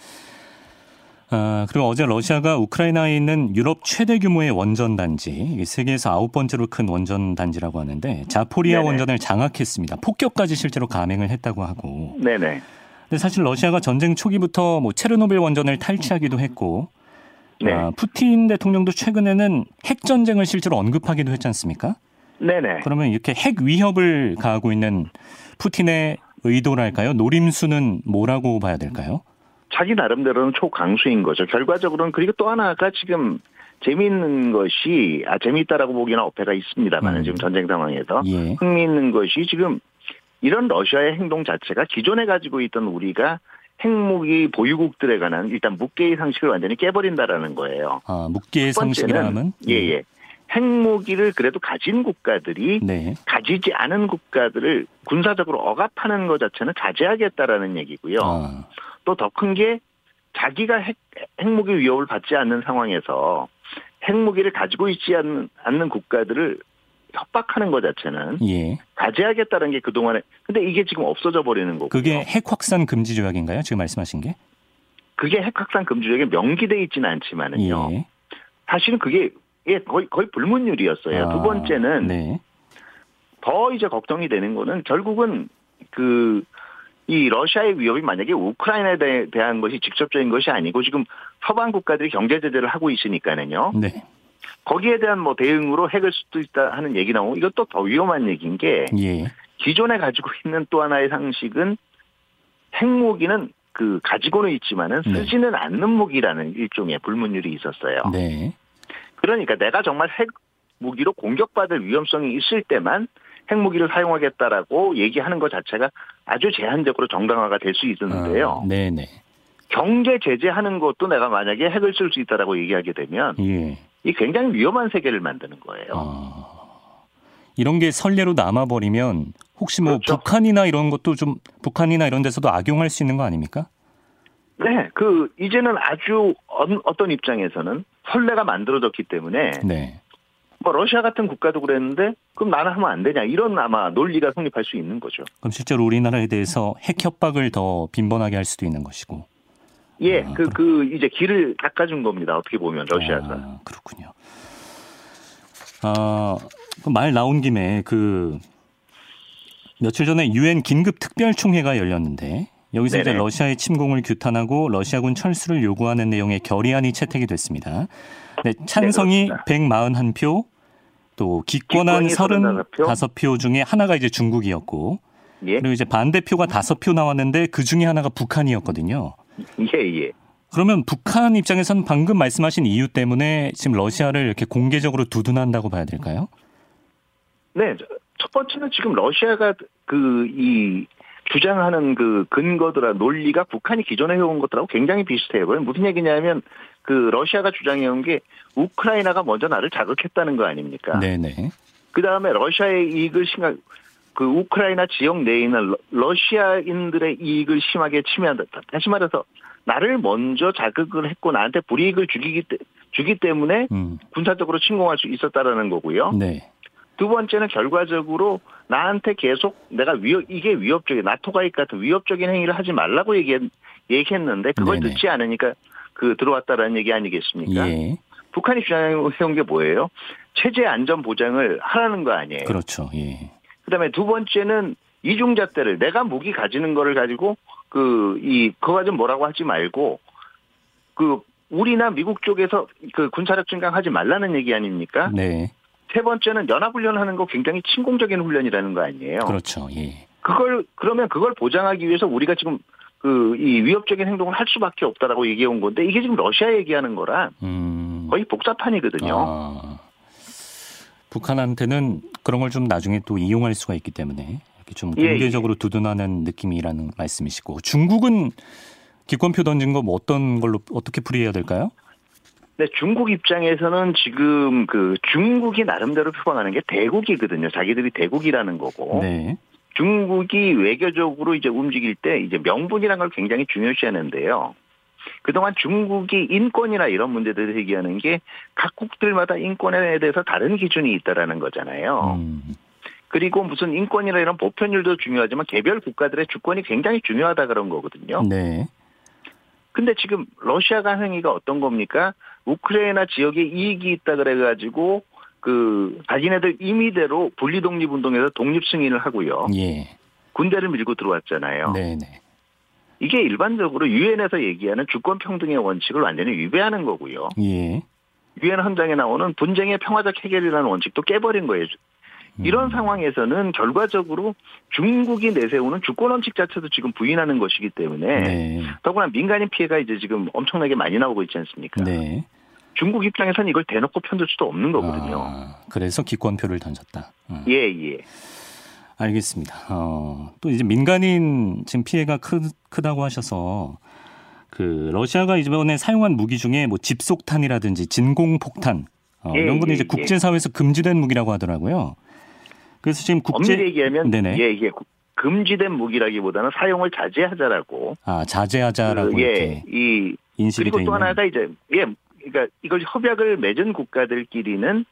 아, 그리고 어제 러시아가 우크라이나에 있는 유럽 최대 규모의 원전 단지, 세계에서 아홉 번째로 큰 원전 단지라고 하는데 자포리아 네네. 원전을 장악했습니다. 폭격까지 실제로 감행을 했다고 하고. 네네. 근데 사실 러시아가 전쟁 초기부터 뭐 체르노빌 원전을 탈취하기도 했고, 네. 아, 푸틴 대통령도 최근에는 핵 전쟁을 실제로 언급하기도 했지 않습니까? 네네. 그러면 이렇게 핵 위협을 가하고 있는 푸틴의 의도랄까요? 노림수는 뭐라고 봐야 될까요? 자기 나름대로는 초강수인 거죠. 결과적으로는 그리고 또 하나가 지금 재미있는 것이 아 재미있다라고 보기에는 어폐가 있습니다만 음. 지금 전쟁 상황에서 예. 흥미있는 것이 지금 이런 러시아의 행동 자체가 기존에 가지고 있던 우리가 핵무기 보유국들에 관한 일단 묵계의 상식을 완전히 깨버린다라는 거예요. 아, 묵계의 첫 번째는 상식이라면 예 예 핵무기를 그래도 가진 국가들이 네. 가지지 않은 국가들을 군사적으로 억압하는 것 자체는 자제하겠다라는 얘기고요. 아, 또더 큰 게 자기가 핵, 핵무기 위협을 받지 않는 상황에서 핵무기를 가지고 있지 않는, 않는 국가들을 협박하는 것 자체는 예. 자제하겠다는 게 그동안에 근데 이게 지금 없어져 버리는 거고 그게 핵 확산 금지 조약인가요? 지금 말씀하신 게? 그게 핵 확산 금지력에 명기돼 있지는 않지만은요. 예. 사실은 그게 예, 거의 거의 불문율이었어요. 두 아, 번째는 네. 더 이제 걱정이 되는 거는 결국은 그 이 러시아의 위협이 만약에 우크라이나에 대- 대한 것이 직접적인 것이 아니고 지금 서방 국가들이 경제 제재를 하고 있으니까는요. 네. 거기에 대한 뭐 대응으로 핵을 수도 있다 하는 얘기 나오고 이것도 더 위험한 얘기인 게 예. 기존에 가지고 있는 또 하나의 상식은 핵무기는 그 가지고는 있지만은 네. 쓰지는 않는 무기라는 일종의 불문율이 있었어요. 네. 그러니까 내가 정말 핵 무기로 공격받을 위험성이 있을 때만 핵무기를 사용하겠다라고 얘기하는 것 자체가 아주 제한적으로 정당화가 될 수 있었는데요. 아, 네네. 경제 제재하는 것도 내가 만약에 핵을 쓸 수 있다라고 얘기하게 되면 예. 이 굉장히 위험한 세계를 만드는 거예요. 아, 이런 게 선례로 남아버리면 혹시 뭐 그렇죠. 북한이나 이런 것도 좀 북한이나 이런 데서도 악용할 수 있는 거 아닙니까? 네, 그 이제는 아주 어- 어떤 입장에서는 선례가 만들어졌기 때문에 네. 뭐 러시아 같은 국가도 그랬는데 그럼 나는 하면 안 되냐 이런 아마 논리가 성립할 수 있는 거죠. 그럼 실제로 우리나라에 대해서 핵 협박을 더 빈번하게 할 수도 있는 것이고. 예, 아, 그그 이제 길을 닦아준 겁니다. 어떻게 보면 러시아가. 아, 그렇군요. 아, 그말 나온 김에 그 며칠 전에 유엔 긴급 특별총회가 열렸는데 여기서 이제 네네. 러시아의 침공을 규탄하고 러시아군 철수를 요구하는 내용의 결의안이 채택이 됐습니다. 네, 찬성이 그렇습니다. 141표, 또 기권한 기권이 35표. 35표 중에 하나가 이제 중국이었고 예, 그리고 이제 반대표가 5표 나왔는데 그 중에 하나가 북한이었거든요. 예, 예. 그러면 북한 입장에서는 방금 말씀하신 이유 때문에 지금 러시아를 이렇게 공개적으로 두둔한다고 봐야 될까요? 네, 저- 첫 번째는 지금 러시아가 그 이 주장하는 그 근거들아 논리가 북한이 기존에 해온 것들하고 굉장히 비슷해요. 무슨 얘기냐면 그 러시아가 주장해온 게 우크라이나가 먼저 나를 자극했다는 거 아닙니까? 네네. 그 다음에 러시아의 이익을 심각, 그 우크라이나 지역 내에 있는 러, 시아인들의 이익을 심하게 침해한다. 다시 말해서 나를 먼저 자극을 했고 나한테 불이익을 주기, 때- 주기 때문에 음, 군사적으로 침공할 수 있었다라는 거고요. 네. 두 번째는 결과적으로 나한테 계속 내가 위협, 이게 위협적인, 나토 가입 같은 위협적인 행위를 하지 말라고 얘기, 얘기했는데 그걸 네네. 듣지 않으니까 그 들어왔다라는 얘기 아니겠습니까? 예. 북한이 주장해온 게 뭐예요? 체제 안전 보장을 하라는 거 아니에요. 그렇죠. 예. 그다음에 두 번째는 이중잣대를 내가 무기 가지는 거를 가지고 그 이 그거 가지고 뭐라고 하지 말고 그 우리나 미국 쪽에서 그 군사력 증강하지 말라는 얘기 아닙니까? 네. 세 번째는 연합훈련하는 거 굉장히 침공적인 훈련이라는 거 아니에요. 그렇죠. 예. 그걸 그러면 그걸 보장하기 위해서 우리가 지금 그 이 위협적인 행동을 할 수밖에 없다라고 얘기해 온 건데 이게 지금 러시아 얘기하는 거랑 음. 거의 복사판이거든요. 아, 북한한테는 그런 걸 좀 나중에 또 이용할 수가 있기 때문에 이렇게 좀 예, 공개적으로 두둔하는 느낌이라는 말씀이시고 중국은 기권표 던진 거 뭐 어떤 걸로 어떻게 풀이해야 될까요? 네, 중국 입장에서는 지금 그 중국이 나름대로 표방하는 게 대국이거든요. 자기들이 대국이라는 거고. 네. 중국이 외교적으로 이제 움직일 때 이제 명분이라는 걸 굉장히 중요시하는데요. 그동안 중국이 인권이나 이런 문제들을 얘기하는 게 각국들마다 인권에 대해서 다른 기준이 있다라는 거잖아요. 음, 그리고 무슨 인권이나 이런 보편율도 중요하지만 개별 국가들의 주권이 굉장히 중요하다 그런 거거든요. 네. 근데 지금 러시아가 한 행위가 어떤 겁니까? 우크라이나 지역에 이익이 있다 그래가지고 그 자기네들 임의대로 분리 독립 운동에서 독립 승인을 하고요. 예. 군대를 밀고 들어왔잖아요. 네, 네. 이게 일반적으로 유엔에서 얘기하는 주권 평등의 원칙을 완전히 위배하는 거고요. 예. 유엔 헌장에 나오는 분쟁의 평화적 해결이라는 원칙도 깨버린 거예요. 이런 음. 상황에서는 결과적으로 중국이 내세우는 주권 원칙 자체도 지금 부인하는 것이기 때문에 네. 더구나 민간인 피해가 이제 지금 엄청나게 많이 나오고 있지 않습니까? 네. 중국 입장에서는 이걸 대놓고 편들 수도 없는 거거든요. 아, 그래서 기권표를 던졌다. 음. 예, 예. 알겠습니다. 어, 또 이제 민간인 지금 피해가 크, 크다고 하셔서 그 러시아가 이번에 사용한 무기 중에 뭐 집속탄이라든지 진공폭탄 어, 예, 이런 거는 예, 이제 예. 국제사회에서 금지된 무기라고 하더라고요. 그래서 지금 국제 엄밀히 얘기하면 네네. 예, 이게 금지된 무기라기보다는 사용을 자제하자라고. 아 자제하자라고 그, 예, 이 인식이 돼 그리고. 또 하나가 이제 예, 그러니까 이걸 협약을 맺은 국가들끼리는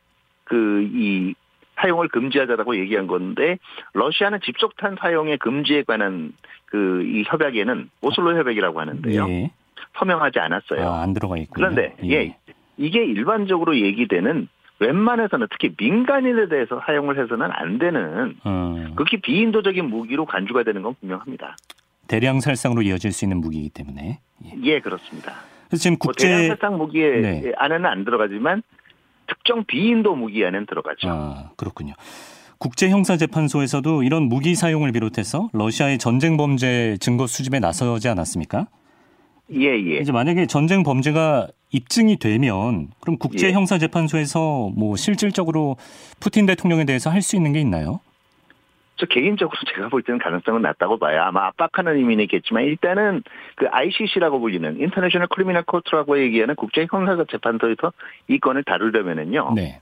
그 이 사용을 금지하자라고 얘기한 건데 러시아는 집속탄 사용의 금지에 관한 그 이 협약에는 오슬로 협약이라고 하는데요. 예. 서명하지 않았어요. 아, 안 들어가 있군요. 그런데 예, 이게 일반적으로 얘기되는 웬만해서는 특히 민간인에 대해서 사용을 해서는 안 되는 음, 극히 비인도적인 무기로 간주가 되는 건 분명합니다. 대량 살상으로 이어질 수 있는 무기이기 때문에. 예. 예, 그렇습니다. 지금 뭐 대량 국제 살상 무기에 네. 안에는 안 들어가지만 특정 비인도 무기 안에는 들어가죠. 아, 그렇군요. 국제형사재판소에서도 이런 무기 사용을 비롯해서 러시아의 전쟁 범죄 증거 수집에 나서지 않았습니까? 예, 예. 이제 만약에 전쟁 범죄가 입증이 되면 그럼 국제형사재판소에서 뭐 실질적으로 푸틴 대통령에 대해서 할 수 있는 게 있나요? 저 개인적으로 제가 볼 때는 가능성은 낮다고 봐요. 아마 압박하는 의미는 있겠지만 일단은 그 ICC라고 불리는 International Criminal Court라고 얘기하는 국제 형사 재판소에서 이 건을 다루려면은요. 네.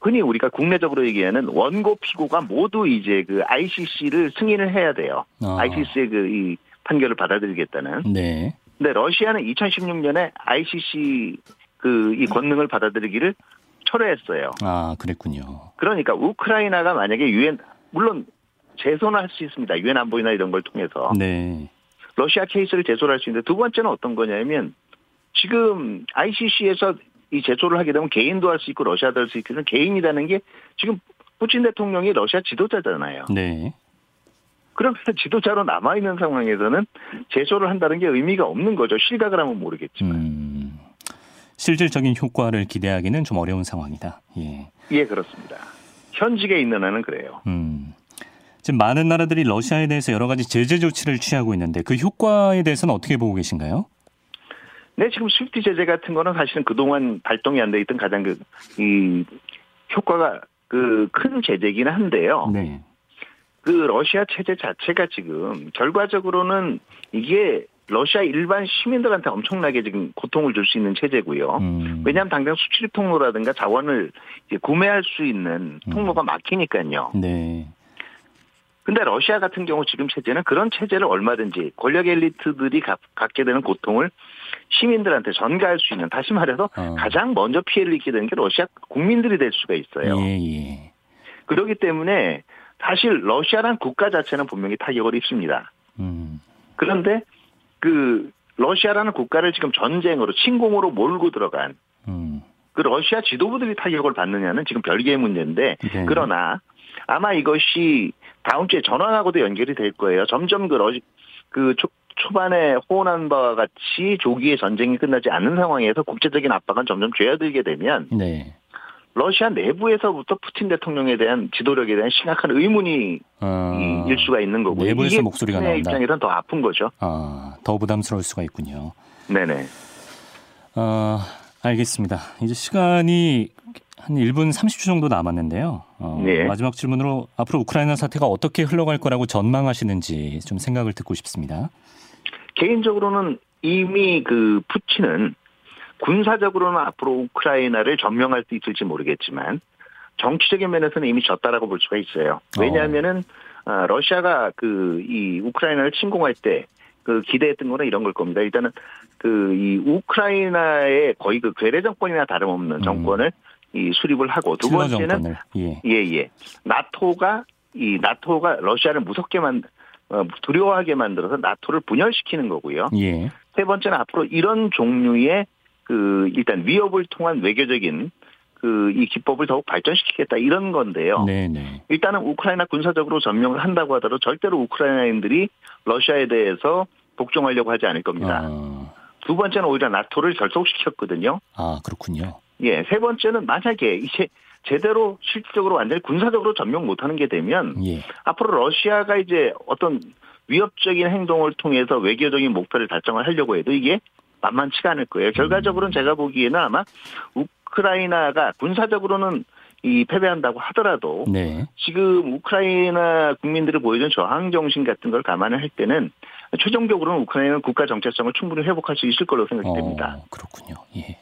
흔히 우리가 국내적으로 얘기하는 원고 피고가 모두 이제 그 ICC를 승인을 해야 돼요. 아. ICC의 그 이 판결을 받아들이겠다는. 네. 근데 러시아는 2016년에 ICC 그 이 권능을 받아들이기를 철회했어요. 아, 그랬군요. 그러니까 우크라이나가 만약에 유엔 물론 제소는 할수 있습니다. 유엔 안보이나 이런 걸 통해서 네. 러시아 케이스를 제소를 할 수 있는데 두 번째는 어떤 거냐면 지금 ICC에서 이 제소를 하게 되면 개인도 할 수 있고 러시아도 할 수 있는 개인이라는 게 지금 푸틴 대통령이 러시아 지도자잖아요. 네. 그러면 지도자로 남아 있는 상황에서는 제소를 한다는 게 의미가 없는 거죠. 실각을 하면 모르겠지만. 음, 실질적인 효과를 기대하기는 좀 어려운 상황이다. 예. 예, 그렇습니다. 현직에 있는 한은 그래요. 음. 지금 많은 나라들이 러시아에 대해서 여러 가지 제재 조치를 취하고 있는데 그 효과에 대해서는 어떻게 보고 계신가요? 네, 지금 스위프트 제재 같은 거는 사실은 그동안 발동이 안 돼 있던 가장 그, 이, 효과가 그 큰 제재이긴 한데요. 네. 그 러시아 체제 자체가 지금 결과적으로는 이게 러시아 일반 시민들한테 엄청나게 지금 고통을 줄 수 있는 체제고요. 음. 왜냐하면 당장 수출 통로라든가 자원을 구매할 수 있는 통로가 막히니까요. 네. 근데 러시아 같은 경우 지금 체제는 그런 체제를 얼마든지 권력 엘리트들이 가- 갖게 되는 고통을 시민들한테 전가할 수 있는 다시 말해서 어. 가장 먼저 피해를 입게 되는 게 러시아 국민들이 될 수가 있어요. 예, 예. 그렇기 때문에 사실 러시아란 국가 자체는 분명히 타격을 입습니다. 음. 그런데 그 러시아라는 국가를 지금 전쟁으로 침공으로 몰고 들어간 음. 그 러시아 지도부들이 타격을 받느냐는 지금 별개의 문제인데 네. 그러나 아마 이것이 다음 주에 전환하고도 연결이 될 거예요. 점점 그 러시 그 초, 초반에 호언한 바와 같이 조기에 전쟁이 끝나지 않는 상황에서 국제적인 압박은 점점 죄어들게 되면 네. 러시아 내부에서부터 푸틴 대통령에 대한 지도력에 대한 심각한 의문이 어, 이- 일 수가 있는 거고요. 내부에서 목소리가 나온다. 입장에서는 더 아픈 거죠. 아, 더 부담스러울 수가 있군요. 네네. 어, 알겠습니다. 이제 시간이 한 1분 30초 정도 남았는데요. 어, 네. 마지막 질문으로 앞으로 우크라이나 사태가 어떻게 흘러갈 거라고 전망하시는지 좀 생각을 듣고 싶습니다. 개인적으로는 이미 그 푸틴은 군사적으로는 앞으로 우크라이나를 점령할 수 있을지 모르겠지만 정치적인 면에서는 이미 졌다라고 볼 수가 있어요. 왜냐하면은 아, 러시아가 그 이 우크라이나를 침공할 때 그 기대했던 거는 이런 걸 겁니다. 일단은 그 이 우크라이나의 거의 그 괴뢰 정권이나 다름없는 음. 정권을 이 수립을 하고 두 번째는 정권을 예. 예, 예. 나토가 이 나토가 러시아를 무섭게 만 어, 두려워하게 만들어서 나토를 분열시키는 거고요. 예. 세 번째는 앞으로 이런 종류의 그 일단 위협을 통한 외교적인 그 이 기법을 더욱 발전시키겠다 이런 건데요. 네, 네. 일단은 우크라이나 군사적으로 점령을 한다고 하더라도 절대로 우크라이나인들이 러시아에 대해서 복종하려고 하지 않을 겁니다. 아, 두 번째는 오히려 나토를 결속시켰거든요. 아, 그렇군요. 예, 세 번째는 만약에 이제 제대로 실질적으로 완전히 군사적으로 점령 못하는 게 되면 예. 앞으로 러시아가 이제 어떤 위협적인 행동을 통해서 외교적인 목표를 달성을 하려고 해도 이게 만만치가 않을 거예요. 결과적으로는 제가 보기에는 아마 우크라이나가 군사적으로는 이 패배한다고 하더라도 네. 지금 우크라이나 국민들이 보여준 저항 정신 같은 걸 감안을 할 때는 최종적으로는 우크라이나는 국가 정체성을 충분히 회복할 수 있을 걸로 생각이 됩니다. 어, 그렇군요. 예.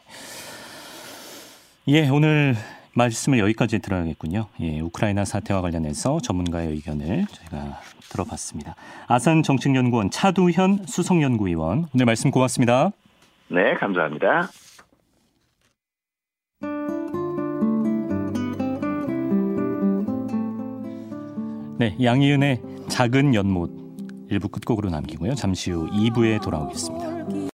예, 오늘 말씀을 여기까지 들어야겠군요. 예, 우크라이나 사태와 관련해서 전문가의 의견을 저희가 들어봤습니다. 아산 정책연구원 차두현 수석연구위원 오늘 말씀 고맙습니다. 네, 감사합니다. 네, 양희은의 작은 연못 일부 끝곡으로 남기고요. 잠시 후 2부에 돌아오겠습니다.